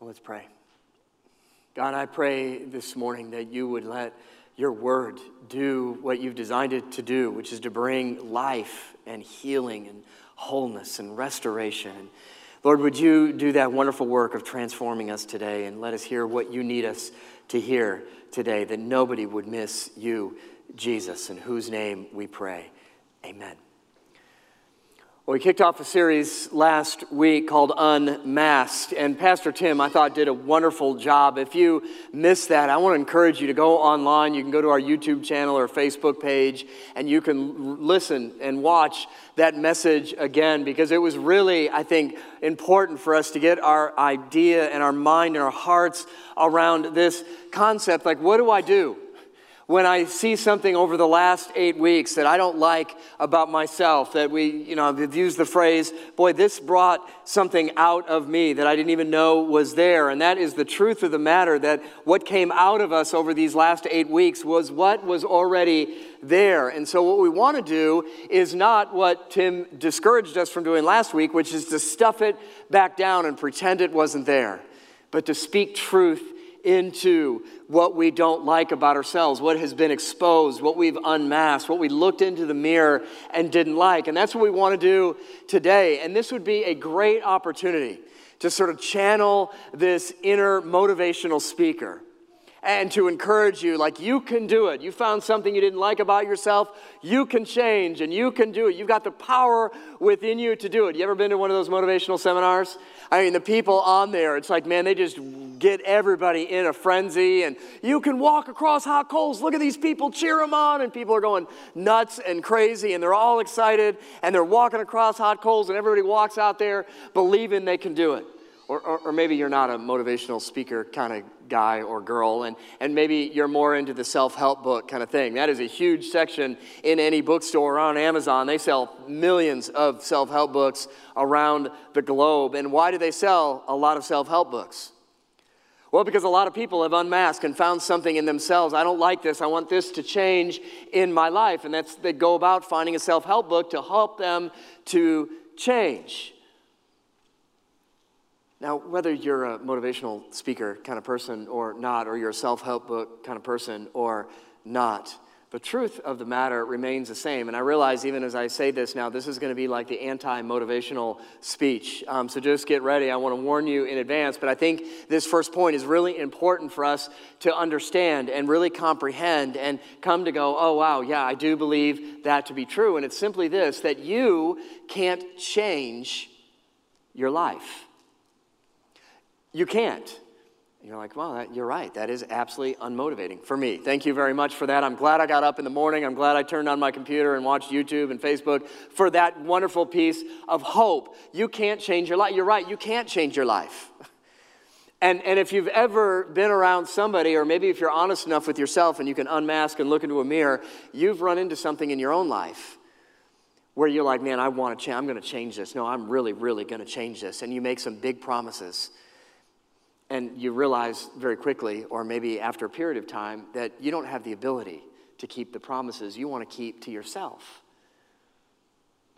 Let's pray. God, I pray this morning that you would let your word do what you've designed it to do, which is to bring life and healing and wholeness and restoration. Lord, would you do that wonderful work of transforming us today and let us hear what you need us to hear today, that nobody would miss you, Jesus, in whose name we pray. Amen. Well, we kicked off a series last week called Unmasked, and Pastor Tim, I thought, did a wonderful job. If you missed that, I want to encourage you to go online. You can go to our YouTube channel or Facebook page, and you can listen and watch that message again because it was really, I think, important for us to get our idea and our mind and our hearts around this concept. Like, what do I do? When I see something over the last eight weeks that I don't like about myself, that we, you know, I've used the phrase, boy, this brought something out of me that I didn't even know was there. And that is the truth of the matter that what came out of us over these last eight weeks was what was already there. And so, what we want to do is not what Tim discouraged us from doing last week, which is to stuff it back down and pretend it wasn't there, but to speak truth into what we don't like about ourselves, what has been exposed, what we've unmasked, what we looked into the mirror and didn't like. And that's what we want to do today. And this would be a great opportunity to sort of channel this inner motivational speaker and to encourage you like you can do it. You found something you didn't like about yourself, you can change and you can do it. You've got the power within you to do it. You ever been to one of those motivational seminars? I mean, the people on there, it's like, man, they just get everybody in a frenzy and you can walk across hot coals. Look at these people, cheer them on. And people are going nuts and crazy and they're all excited and they're walking across hot coals and everybody walks out there believing they can do it. Or, or, or, maybe you're not a motivational speaker kind of guy or girl, and, and maybe you're more into the self help book kind of thing. That is a huge section in any bookstore or on Amazon. They sell millions of self help books around the globe. And why do they sell a lot of self help books? Well, because a lot of people have unmasked and found something in themselves. I don't like this. I want this to change in my life. And that's they go about finding a self help book to help them to change. Now, whether you're a motivational speaker kind of person or not, or you're a self help book kind of person or not, the truth of the matter remains the same. And I realize even as I say this now, this is going to be like the anti motivational speech. Um, so just get ready. I want to warn you in advance. But I think this first point is really important for us to understand and really comprehend and come to go, oh, wow, yeah, I do believe that to be true. And it's simply this that you can't change your life. You can't. You're like, well, that, you're right. That is absolutely unmotivating for me. Thank you very much for that. I'm glad I got up in the morning. I'm glad I turned on my computer and watched YouTube and Facebook for that wonderful piece of hope. You can't change your life. You're right. You can't change your life. And, and if you've ever been around somebody, or maybe if you're honest enough with yourself and you can unmask and look into a mirror, you've run into something in your own life where you're like, man, I want to change. I'm going to change this. No, I'm really, really going to change this. And you make some big promises and you realize very quickly, or maybe after a period of time, that you don't have the ability to keep the promises you want to keep to yourself.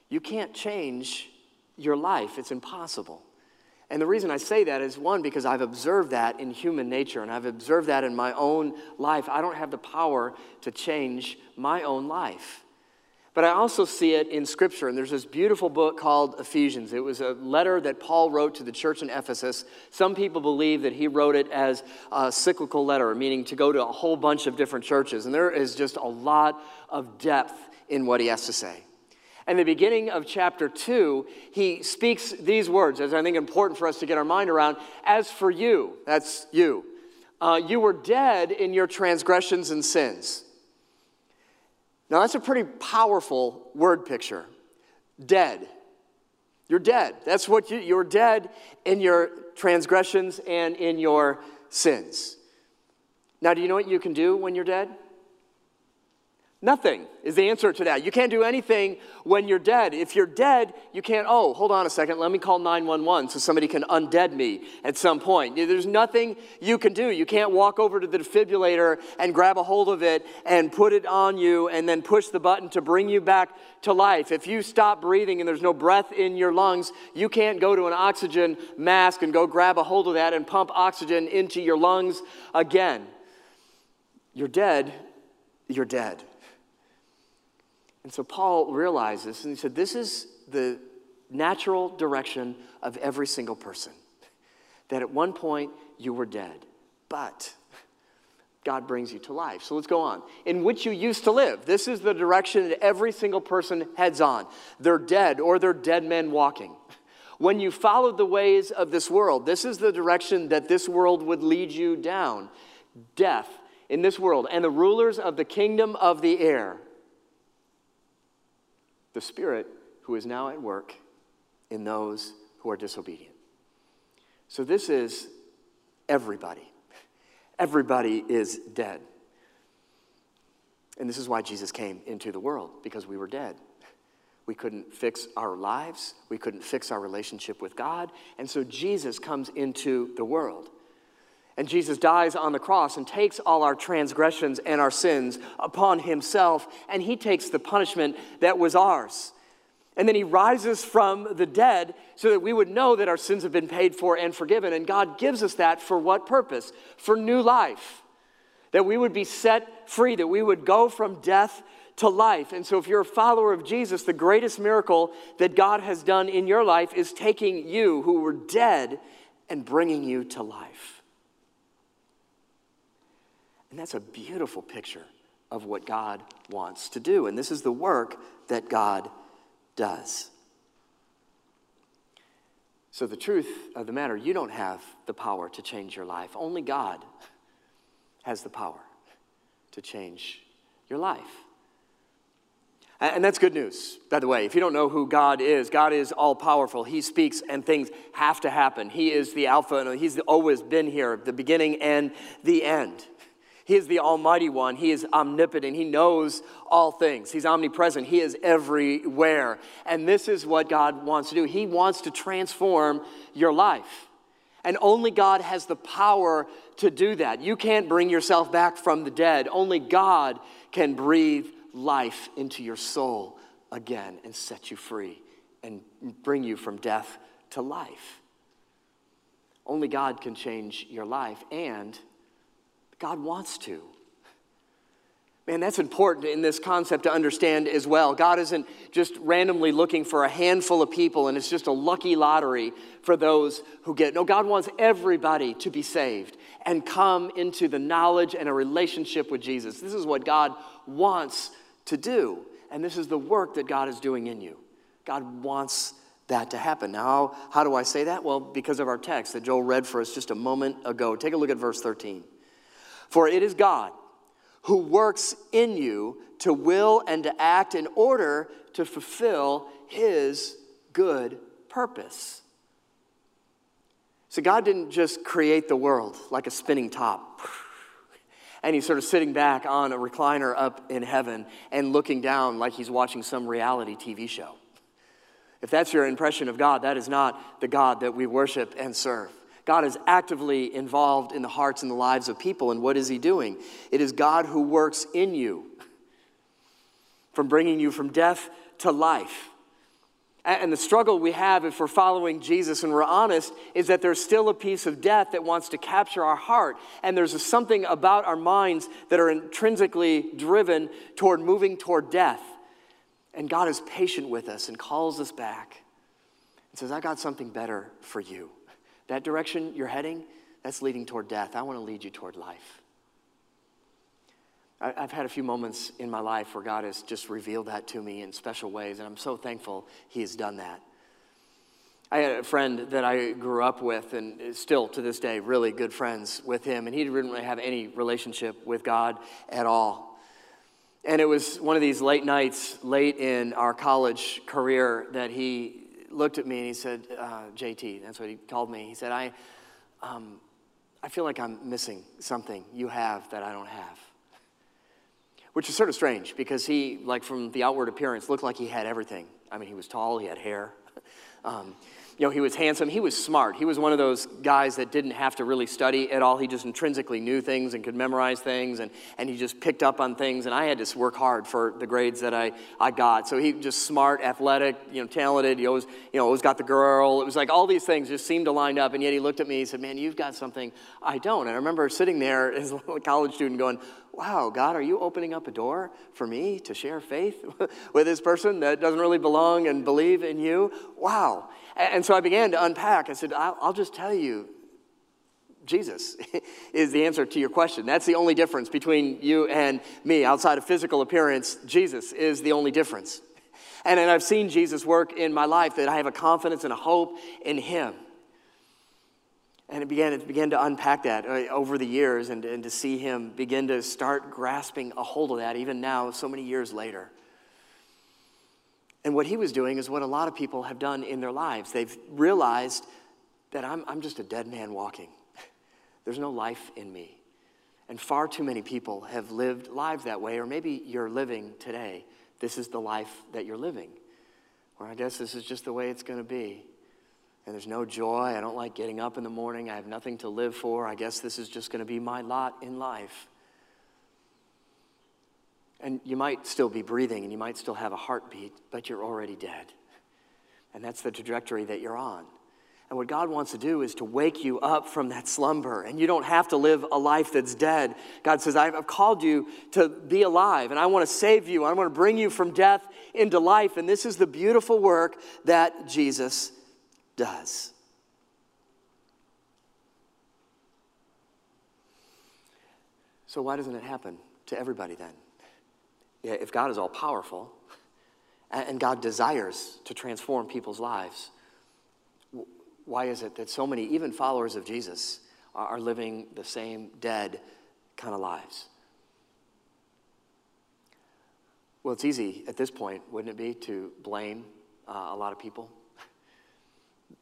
You can't change your life, it's impossible. And the reason I say that is one, because I've observed that in human nature and I've observed that in my own life. I don't have the power to change my own life. But I also see it in Scripture, and there's this beautiful book called Ephesians. It was a letter that Paul wrote to the church in Ephesus. Some people believe that he wrote it as a cyclical letter, meaning to go to a whole bunch of different churches. And there is just a lot of depth in what he has to say. And the beginning of chapter 2, he speaks these words, as I think important for us to get our mind around. As for you, that's you, uh, you were dead in your transgressions and sins. Now, that's a pretty powerful word picture. Dead. You're dead. That's what you, you're dead in your transgressions and in your sins. Now, do you know what you can do when you're dead? Nothing is the answer to that. You can't do anything when you're dead. If you're dead, you can't, oh, hold on a second, let me call 911 so somebody can undead me at some point. There's nothing you can do. You can't walk over to the defibrillator and grab a hold of it and put it on you and then push the button to bring you back to life. If you stop breathing and there's no breath in your lungs, you can't go to an oxygen mask and go grab a hold of that and pump oxygen into your lungs again. You're dead, you're dead. And so Paul realized this and he said, This is the natural direction of every single person. That at one point you were dead, but God brings you to life. So let's go on. In which you used to live. This is the direction that every single person heads on. They're dead or they're dead men walking. When you followed the ways of this world, this is the direction that this world would lead you down death in this world, and the rulers of the kingdom of the air the Spirit who is now at work in those who are disobedient. So this is everybody. Everybody is dead. And this is why Jesus came into the world, because we were dead. We couldn't fix our lives, we couldn't fix our relationship with God. And so Jesus comes into the world. And Jesus dies on the cross and takes all our transgressions and our sins upon himself, and he takes the punishment that was ours. And then he rises from the dead so that we would know that our sins have been paid for and forgiven. And God gives us that for what purpose? For new life. That we would be set free, that we would go from death to life. And so, if you're a follower of Jesus, the greatest miracle that God has done in your life is taking you who were dead and bringing you to life. And that's a beautiful picture of what God wants to do. And this is the work that God does. So, the truth of the matter, you don't have the power to change your life. Only God has the power to change your life. And that's good news, by the way. If you don't know who God is, God is all powerful. He speaks and things have to happen. He is the Alpha and He's always been here, the beginning and the end. He is the Almighty One. He is omnipotent. He knows all things. He's omnipresent. He is everywhere. And this is what God wants to do. He wants to transform your life. And only God has the power to do that. You can't bring yourself back from the dead. Only God can breathe life into your soul again and set you free and bring you from death to life. Only God can change your life and God wants to. Man, that's important in this concept to understand as well. God isn't just randomly looking for a handful of people and it's just a lucky lottery for those who get. No, God wants everybody to be saved and come into the knowledge and a relationship with Jesus. This is what God wants to do, and this is the work that God is doing in you. God wants that to happen. Now, how do I say that? Well, because of our text that Joel read for us just a moment ago. Take a look at verse 13. For it is God who works in you to will and to act in order to fulfill his good purpose. So, God didn't just create the world like a spinning top. And he's sort of sitting back on a recliner up in heaven and looking down like he's watching some reality TV show. If that's your impression of God, that is not the God that we worship and serve. God is actively involved in the hearts and the lives of people. And what is He doing? It is God who works in you from bringing you from death to life. And the struggle we have if we're following Jesus and we're honest is that there's still a piece of death that wants to capture our heart. And there's something about our minds that are intrinsically driven toward moving toward death. And God is patient with us and calls us back and says, I got something better for you. That direction you're heading, that's leading toward death. I want to lead you toward life. I've had a few moments in my life where God has just revealed that to me in special ways, and I'm so thankful He has done that. I had a friend that I grew up with, and still to this day, really good friends with him, and he didn't really have any relationship with God at all. And it was one of these late nights, late in our college career, that he looked at me and he said, uh, JT, that's what he called me. He said, I, um, I feel like I'm missing something you have that I don't have. which is sort of strange because he, like from the outward appearance, looked like he had everything. I mean, he was tall, he had hair. Um, you know, he was handsome, he was smart. He was one of those guys that didn't have to really study at all. He just intrinsically knew things and could memorize things, and, and he just picked up on things. And I had to work hard for the grades that I, I got. So he just smart, athletic, you know, talented. He always, you know, always got the girl. It was like all these things just seemed to line up. And yet he looked at me and said, Man, you've got something I don't. And I remember sitting there as a college student going, wow, God, are you opening up a door for me to share faith with this person that doesn't really belong and believe in you? Wow. And so I began to unpack. I said, I'll just tell you, Jesus is the answer to your question. That's the only difference between you and me. Outside of physical appearance, Jesus is the only difference. And, and I've seen Jesus work in my life that I have a confidence and a hope in Him. And it began, it began to unpack that uh, over the years and, and to see him begin to start grasping a hold of that, even now, so many years later. And what he was doing is what a lot of people have done in their lives. They've realized that I'm, I'm just a dead man walking, there's no life in me. And far too many people have lived lives that way, or maybe you're living today. This is the life that you're living. Or I guess this is just the way it's going to be and there's no joy. I don't like getting up in the morning. I have nothing to live for. I guess this is just going to be my lot in life. And you might still be breathing and you might still have a heartbeat, but you're already dead. And that's the trajectory that you're on. And what God wants to do is to wake you up from that slumber. And you don't have to live a life that's dead. God says, I've called you to be alive, and I want to save you. I want to bring you from death into life. And this is the beautiful work that Jesus does. So, why doesn't it happen to everybody then? If God is all powerful and God desires to transform people's lives, why is it that so many, even followers of Jesus, are living the same dead kind of lives? Well, it's easy at this point, wouldn't it be, to blame uh, a lot of people?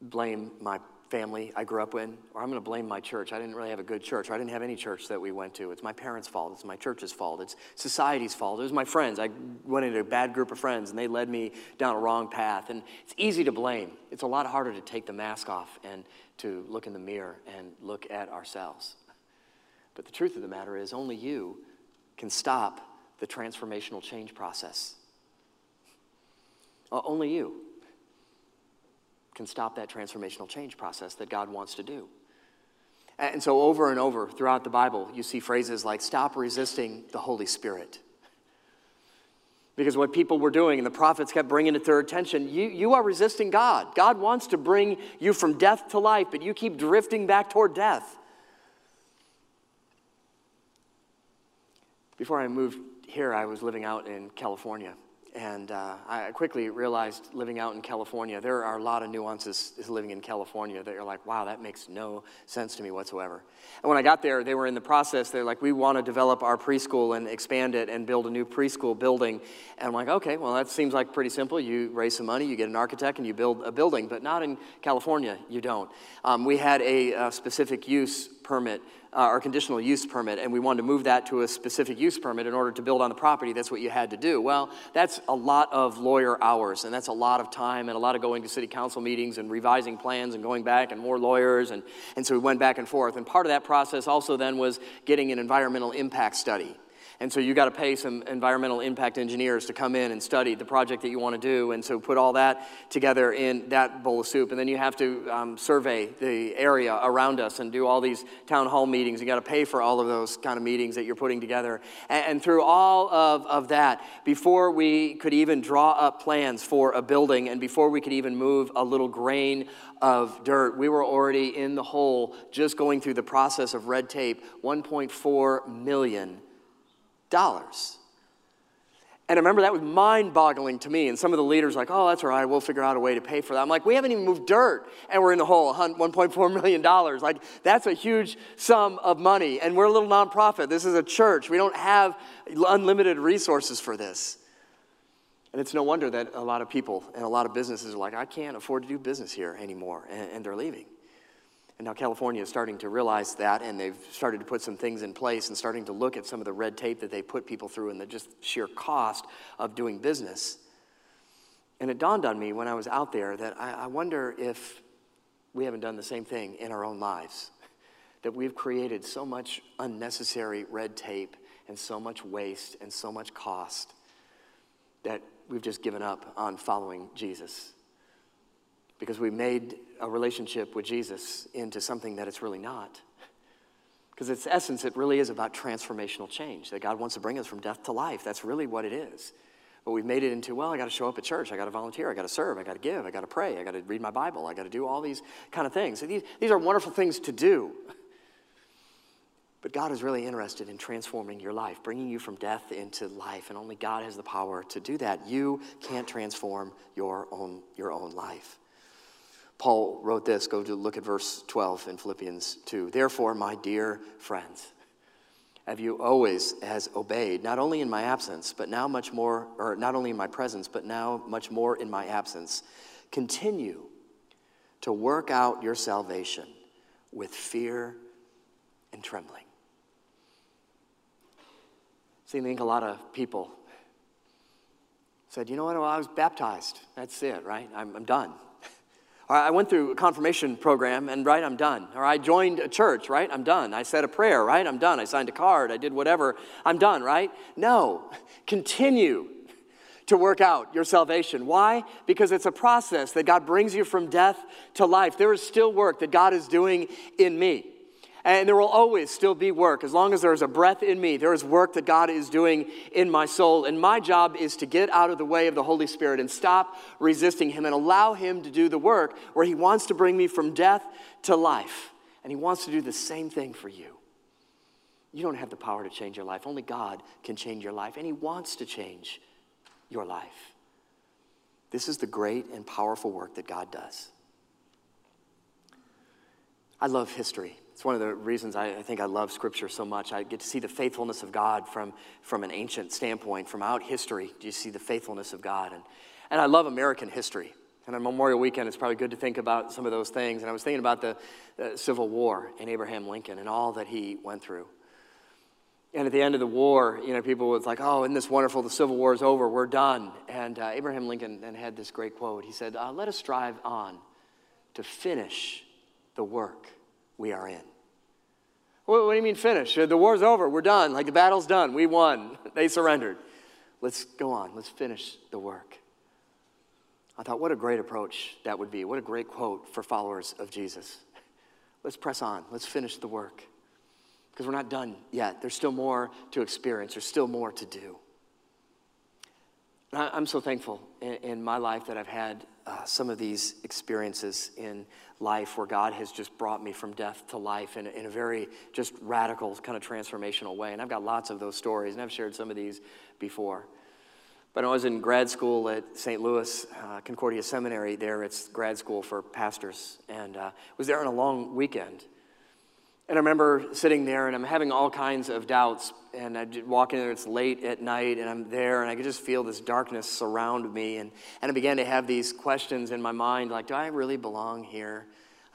Blame my family I grew up in, or I'm going to blame my church. I didn't really have a good church. or I didn't have any church that we went to. It's my parents' fault. It's my church's fault. It's society's fault. It was my friends. I went into a bad group of friends, and they led me down a wrong path. And it's easy to blame. It's a lot harder to take the mask off and to look in the mirror and look at ourselves. But the truth of the matter is, only you can stop the transformational change process. Uh, only you can stop that transformational change process that God wants to do. And so, over and over throughout the Bible, you see phrases like, stop resisting the Holy Spirit. Because what people were doing, and the prophets kept bringing it to their attention, you, you are resisting God. God wants to bring you from death to life, but you keep drifting back toward death. Before I moved here, I was living out in California. And uh, I quickly realized living out in California, there are a lot of nuances living in California that you're like, wow, that makes no sense to me whatsoever. And when I got there, they were in the process, they're like, we want to develop our preschool and expand it and build a new preschool building. And I'm like, okay, well, that seems like pretty simple. You raise some money, you get an architect, and you build a building. But not in California, you don't. Um, we had a, a specific use permit uh, our conditional use permit, and we wanted to move that to a specific use permit in order to build on the property. That's what you had to do. Well, that's a lot of lawyer hours, and that's a lot of time and a lot of going to city council meetings and revising plans and going back and more lawyers. And, and so we went back and forth. And part of that process also then was getting an environmental impact study. And so you got to pay some environmental impact engineers to come in and study the project that you want to do. And so put all that together in that bowl of soup. And then you have to um, survey the area around us and do all these town hall meetings. You got to pay for all of those kind of meetings that you're putting together. And, and through all of, of that, before we could even draw up plans for a building and before we could even move a little grain of dirt. We were already in the hole just going through the process of red tape. 1.4 million dollars. And I remember that was mind boggling to me. And some of the leaders were like, oh, that's all right, we'll figure out a way to pay for that. I'm like, we haven't even moved dirt and we're in the hole, $1.4 million. Like, that's a huge sum of money. And we're a little nonprofit. This is a church. We don't have unlimited resources for this. And it's no wonder that a lot of people and a lot of businesses are like, I can't afford to do business here anymore. And, and they're leaving. And now California is starting to realize that, and they've started to put some things in place and starting to look at some of the red tape that they put people through and the just sheer cost of doing business. And it dawned on me when I was out there that I, I wonder if we haven't done the same thing in our own lives. That we've created so much unnecessary red tape and so much waste and so much cost that we've just given up on following Jesus because we made a relationship with Jesus into something that it's really not. Because its essence, it really is about transformational change, that God wants to bring us from death to life. That's really what it is. But we've made it into, well, I got to show up at church, I got to volunteer, I got to serve, I got to give, I got to pray, I got to read my Bible, I got to do all these kind of things. These, these are wonderful things to do. But God is really interested in transforming your life, bringing you from death into life, and only God has the power to do that. You can't transform your own, your own life. Paul wrote this. Go to look at verse 12 in Philippians 2. Therefore, my dear friends, have you always as obeyed, not only in my absence, but now much more, or not only in my presence, but now much more in my absence, continue to work out your salvation with fear and trembling. See, I think a lot of people said, you know what, well, I was baptized. That's it, right? I'm, I'm done. Or I went through a confirmation program and, right, I'm done. Or I joined a church, right? I'm done. I said a prayer, right? I'm done. I signed a card. I did whatever. I'm done, right? No. Continue to work out your salvation. Why? Because it's a process that God brings you from death to life. There is still work that God is doing in me. And there will always still be work. As long as there is a breath in me, there is work that God is doing in my soul. And my job is to get out of the way of the Holy Spirit and stop resisting Him and allow Him to do the work where He wants to bring me from death to life. And He wants to do the same thing for you. You don't have the power to change your life. Only God can change your life, and He wants to change your life. This is the great and powerful work that God does. I love history. It's one of the reasons I, I, think I love Scripture so much. I get to see the faithfulness of God from, from an ancient standpoint, from out history. Do you see the faithfulness of God? And, and I love American history. And on Memorial Weekend, it's probably good to think about some of those things. And I was thinking about the, Civil War and Abraham Lincoln and all that he went through. And at the end of the war, you know, people was like, oh, isn't this wonderful? The Civil War is over. We're done. And uh, Abraham Lincoln then had this great quote. He said, uh, let us strive on to finish the work we are in. What, do you mean finish? The war's over. We're done. Like the battle's done. We won. They surrendered. Let's go on. Let's finish the work. I thought, what a great approach that would be. What a great quote for followers of Jesus. Let's press on. Let's finish the work. Because we're not done yet. There's still more to experience, there's still more to do. I'm so thankful in, my life that I've had uh, some of these experiences in life where God has just brought me from death to life in, in a very just radical, kind of transformational way. And I've got lots of those stories, and I've shared some of these before. But I was in grad school at St. Louis uh, Concordia Seminary. There, it's grad school for pastors, and uh, was there on a long weekend. And I remember sitting there and I'm having all kinds of doubts. And I walk in there, it's late at night, and I'm there, and I could just feel this darkness surround me. And, and I began to have these questions in my mind like, do I really belong here?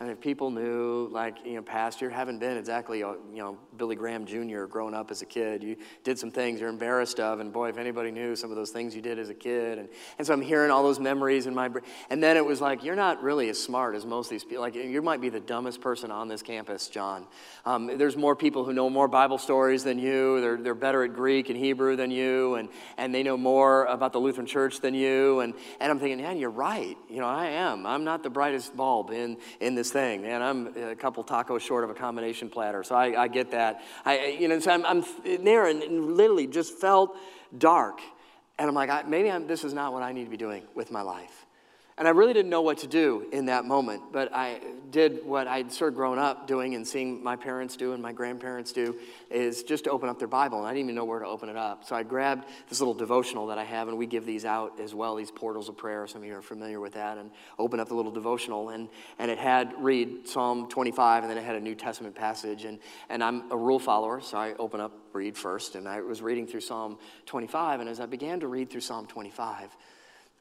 I mean, if people knew, like, you know, Pastor, you haven't been exactly, a, you know, Billy Graham Jr. growing up as a kid. You did some things you're embarrassed of, and boy, if anybody knew some of those things you did as a kid. And, and so I'm hearing all those memories in my brain. And then it was like, you're not really as smart as most of these people. Like, you might be the dumbest person on this campus, John. Um, there's more people who know more Bible stories than you. They're, they're better at Greek and Hebrew than you, and, and they know more about the Lutheran church than you. And, and I'm thinking, yeah, you're right. You know, I am. I'm not the brightest bulb in, in this thing, man. I'm a couple tacos short of a combination platter, so I, I get that. I, you know, so I'm, I'm there and, literally just felt dark. And I'm like, I, maybe I'm, this is not what I need to be doing with my life. And I really didn't know what to do in that moment, but I did what I'd sort of grown up doing and seeing my parents do and my grandparents do is just to open up their Bible. And I didn't even know where to open it up. So I grabbed this little devotional that I have, and we give these out as well, these portals of prayer. Some of you are familiar with that. And open up the little devotional, and, and it had read Psalm 25, and then it had a New Testament passage. And, and I'm a rule follower, so I open up, read first. And I was reading through Psalm 25, and as I began to read through Psalm 25,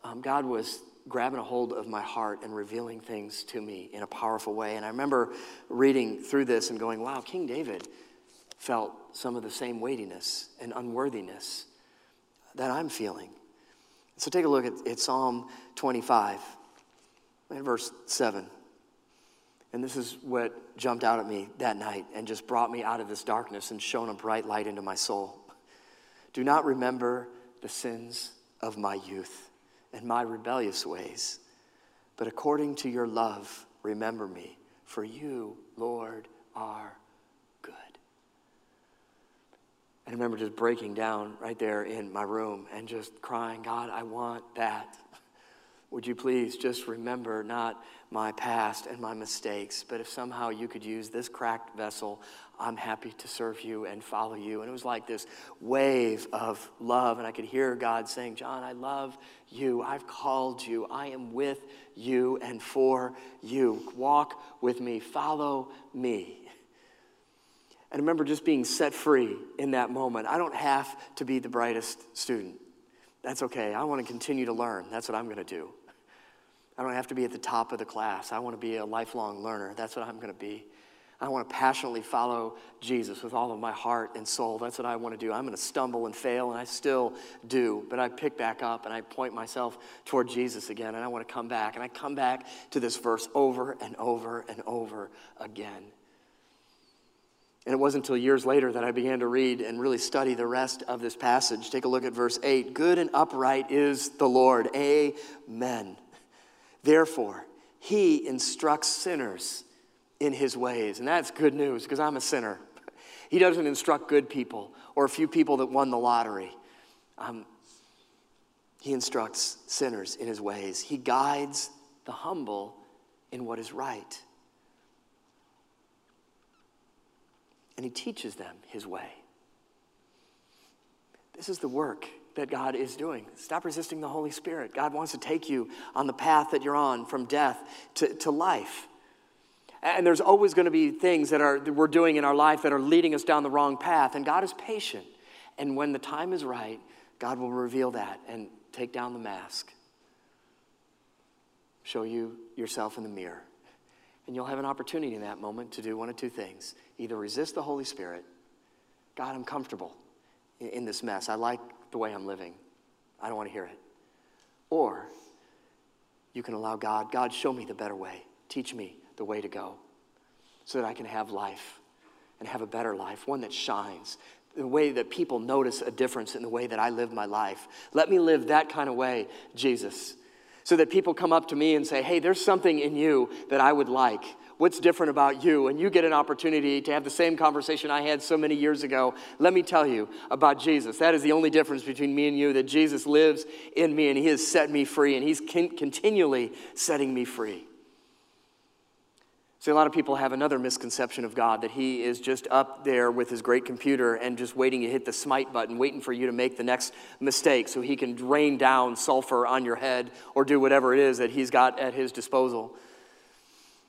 um, God was grabbing a hold of my heart and revealing things to me in a powerful way. And I remember reading through this and going, wow, King David felt some of the same weightiness and unworthiness that I'm feeling. So take a look at, at Psalm 25 and verse 7. And this is what jumped out at me that night and just brought me out of this darkness and shone a bright light into my soul. Do not remember the sins of my youth and my rebellious ways, but according to your love, remember me, for you, Lord, are good. I remember just breaking down right there in my room and just crying, God, I want that. Would you please just remember not my past and my mistakes, but if somehow you could use this cracked vessel, I'm happy to serve you and follow you. And it was like this wave of love, and I could hear God saying, John, I love you. I've called you. I am with you and for you. Walk with me, follow me. And I remember just being set free in that moment. I don't have to be the brightest student. That's okay. I want to continue to learn. That's what I'm going to do. I don't have to be at the top of the class. I want to be a lifelong learner. That's what I'm going to be. I want to passionately follow Jesus with all of my heart and soul. That's what I want to do. I'm going to stumble and fail, and I still do. But I pick back up and I point myself toward Jesus again, and I want to come back. And I come back to this verse over and over and over again. And it wasn't until years later that I began to read and really study the rest of this passage. Take a look at verse 8. Good and upright is the Lord. Amen. Therefore, he instructs sinners in his ways. And that's good news because I'm a sinner. He doesn't instruct good people or a few people that won the lottery. Um, he instructs sinners in his ways. He guides the humble in what is right. And he teaches them his way. This is the work that God is doing. Stop resisting the Holy Spirit. God wants to take you on the path that you're on from death to, to life. And there's always going to be things that, are, that we're doing in our life that are leading us down the wrong path. And God is patient. And when the time is right, God will reveal that and take down the mask, show you yourself in the mirror. And you'll have an opportunity in that moment to do one of two things either resist the Holy Spirit, God, I'm comfortable in this mess. I like the way I'm living. I don't want to hear it. Or you can allow God, God, show me the better way. Teach me the way to go so that I can have life and have a better life, one that shines, the way that people notice a difference in the way that I live my life. Let me live that kind of way, Jesus, so that people come up to me and say, hey, there's something in you that I would like. What's different about you? And you get an opportunity to have the same conversation I had so many years ago. Let me tell you about Jesus. That is the only difference between me and you that Jesus lives in me and he has set me free and he's continually setting me free. See, a lot of people have another misconception of God that He is just up there with His great computer and just waiting to hit the smite button, waiting for you to make the next mistake so He can rain down sulfur on your head or do whatever it is that He's got at His disposal.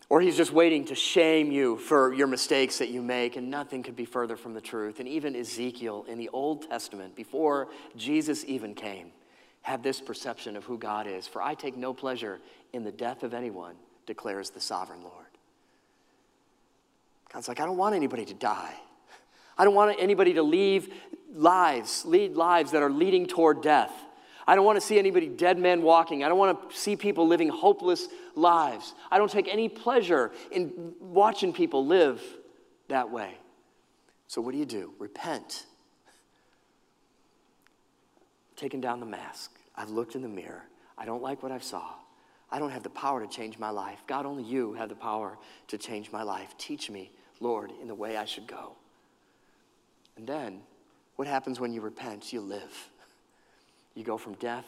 Or He's just waiting to shame you for your mistakes that you make, and nothing could be further from the truth. And even Ezekiel in the Old Testament, before Jesus even came, had this perception of who God is. For I take no pleasure in the death of anyone, declares the sovereign Lord. God's like, I don't want anybody to die. I don't want anybody to leave lives, lead lives that are leading toward death. I don't want to see anybody dead men walking. I don't want to see people living hopeless lives. I don't take any pleasure in watching people live that way. So, what do you do? Repent. Taken down the mask. I've looked in the mirror. I don't like what I saw. I don't have the power to change my life. God, only you have the power to change my life. Teach me Lord, in the way I should go. And then, what happens when you repent? You live. You go from death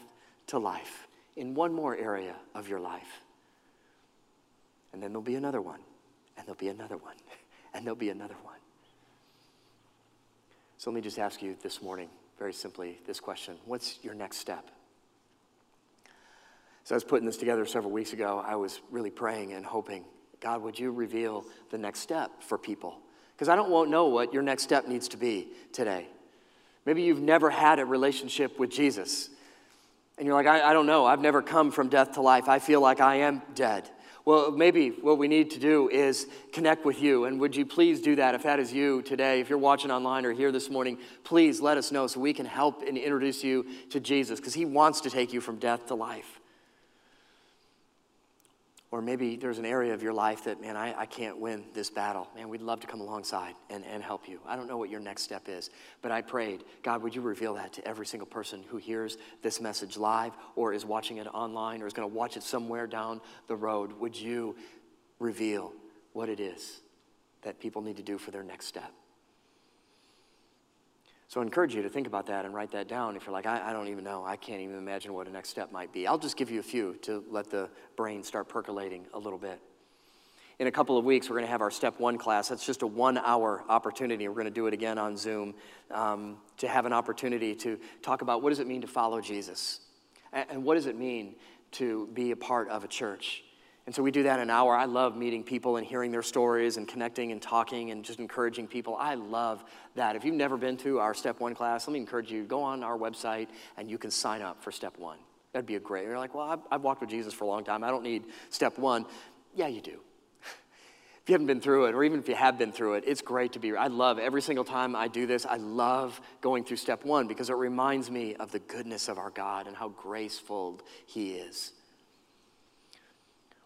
to life in one more area of your life. And then there'll be another one, and there'll be another one, and there'll be another one. So let me just ask you this morning, very simply, this question What's your next step? So I was putting this together several weeks ago. I was really praying and hoping God, would you reveal the next step for people? Because I don't know what your next step needs to be today. Maybe you've never had a relationship with Jesus. And you're like, I, I don't know. I've never come from death to life. I feel like I am dead. Well, maybe what we need to do is connect with you. And would you please do that if that is you today? If you're watching online or here this morning, please let us know so we can help and introduce you to Jesus because he wants to take you from death to life. Or maybe there's an area of your life that, man, I, I can't win this battle. Man, we'd love to come alongside and, and help you. I don't know what your next step is, but I prayed, God, would you reveal that to every single person who hears this message live or is watching it online or is going to watch it somewhere down the road? Would you reveal what it is that people need to do for their next step? So I encourage you to think about that and write that down if you're like, I, I, don't even know. I can't even imagine what a next step might be. I'll just give you a few to let the brain start percolating a little bit. In a couple of weeks, we're going to have our step one class. That's just a one hour opportunity. We're going to do it again on Zoom um, to have an opportunity to talk about what does it mean to follow Jesus? And, and what does it mean to be a part of a church? And so we do that an hour. I love meeting people and hearing their stories and connecting and talking and just encouraging people. I love that. If you've never been to our Step One class, let me encourage you go on our website and you can sign up for Step One. That'd be a great. You're like, well, I've, I've walked with Jesus for a long time. I don't need Step One. Yeah, you do. if you haven't been through it, or even if you have been through it, it's great to be. I love every single time I do this. I love going through Step One because it reminds me of the goodness of our God and how graceful He is.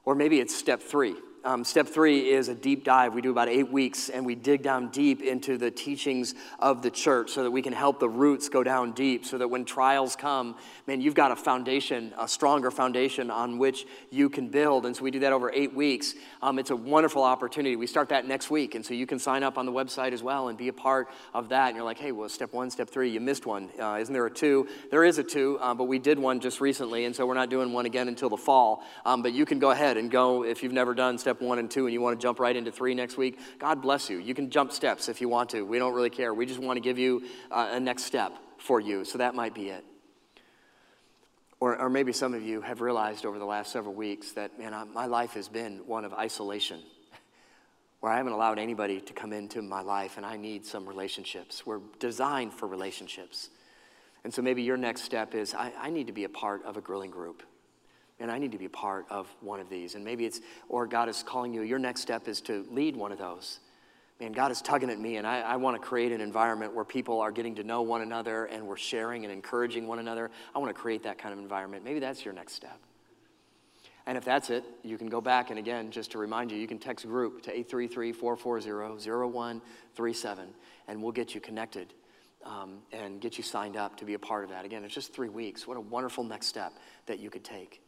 Or maybe it's step three. Um, step three is a deep dive. We do about eight weeks and we dig down deep into the teachings of the church so that we can help the roots go down deep so that when trials come, man, you've got a foundation, a stronger foundation on which you can build. And so we do that over eight weeks. Um, it's a wonderful opportunity. We start that next week. And so you can sign up on the website as well and be a part of that. And you're like, hey, well, step one, step three, you missed one. Uh, isn't there a two? There is a two, uh, but we did one just recently. And so we're not doing one again until the fall. Um, but you can go ahead and go if you've never done step one and two and you want to jump right into three next week. God bless you. You can jump steps if you want to. We don't really care. We just want to give you uh, a next step for you. So that might be it. Or, or maybe some of you have realized over the last several weeks that, man, I, my life has been one of isolation, where I haven't allowed anybody to come into my life and I need some relationships. We're designed for relationships. And so maybe your next step is I, I need to be a part of a grilling group. And I need to be part of one of these. And maybe it's, or God is calling you, your next step is to lead one of those man, God is tugging at me, and I, I want to create an environment where people are getting to know one another and we're sharing and encouraging one another. I want to create that kind of environment. Maybe that's your next step. And if that's it, you can go back and again, just to remind you, you can text group to 833 440 0137 and we'll get you connected um, and get you signed up to be a part of that. Again, it's just three weeks. What a wonderful next step that you could take.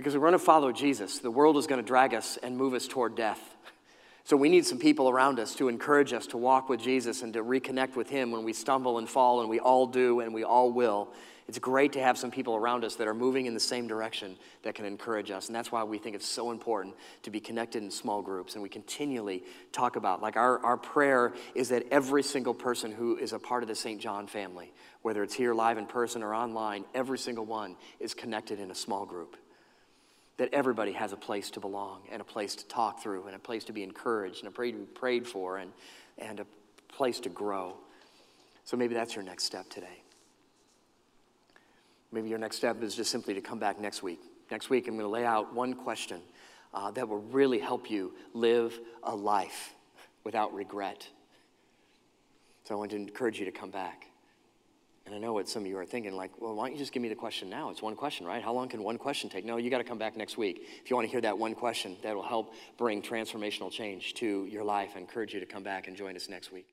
Because we're going to follow Jesus, the world is going to drag us and move us toward death. So we need some people around us to encourage us to walk with Jesus and to reconnect with Him when we stumble and fall, and we all do and we all will. It's great to have some people around us that are moving in the same direction that can encourage us. And that's why we think it's so important to be connected in small groups. And we continually talk about, like, our, our prayer is that every single person who is a part of the St. John family, whether it's here live in person or online, every single one is connected in a small group that everybody has a place to belong and a place to talk through and a place to be encouraged and a place to be prayed for and, and a place to grow. So maybe that's your next step today. Maybe your next step is just simply to come back next week. Next week, I'm going to lay out one question uh, that will really help you live a life without regret. So I want to encourage you to come back. And I know what some of you are thinking, like, well, why don't you just give me the question now? It's one question, right? How long can one question take? No, you got to come back next week. If you want to hear that one question, that will help bring transformational change to your life. I encourage you to come back and join us next week.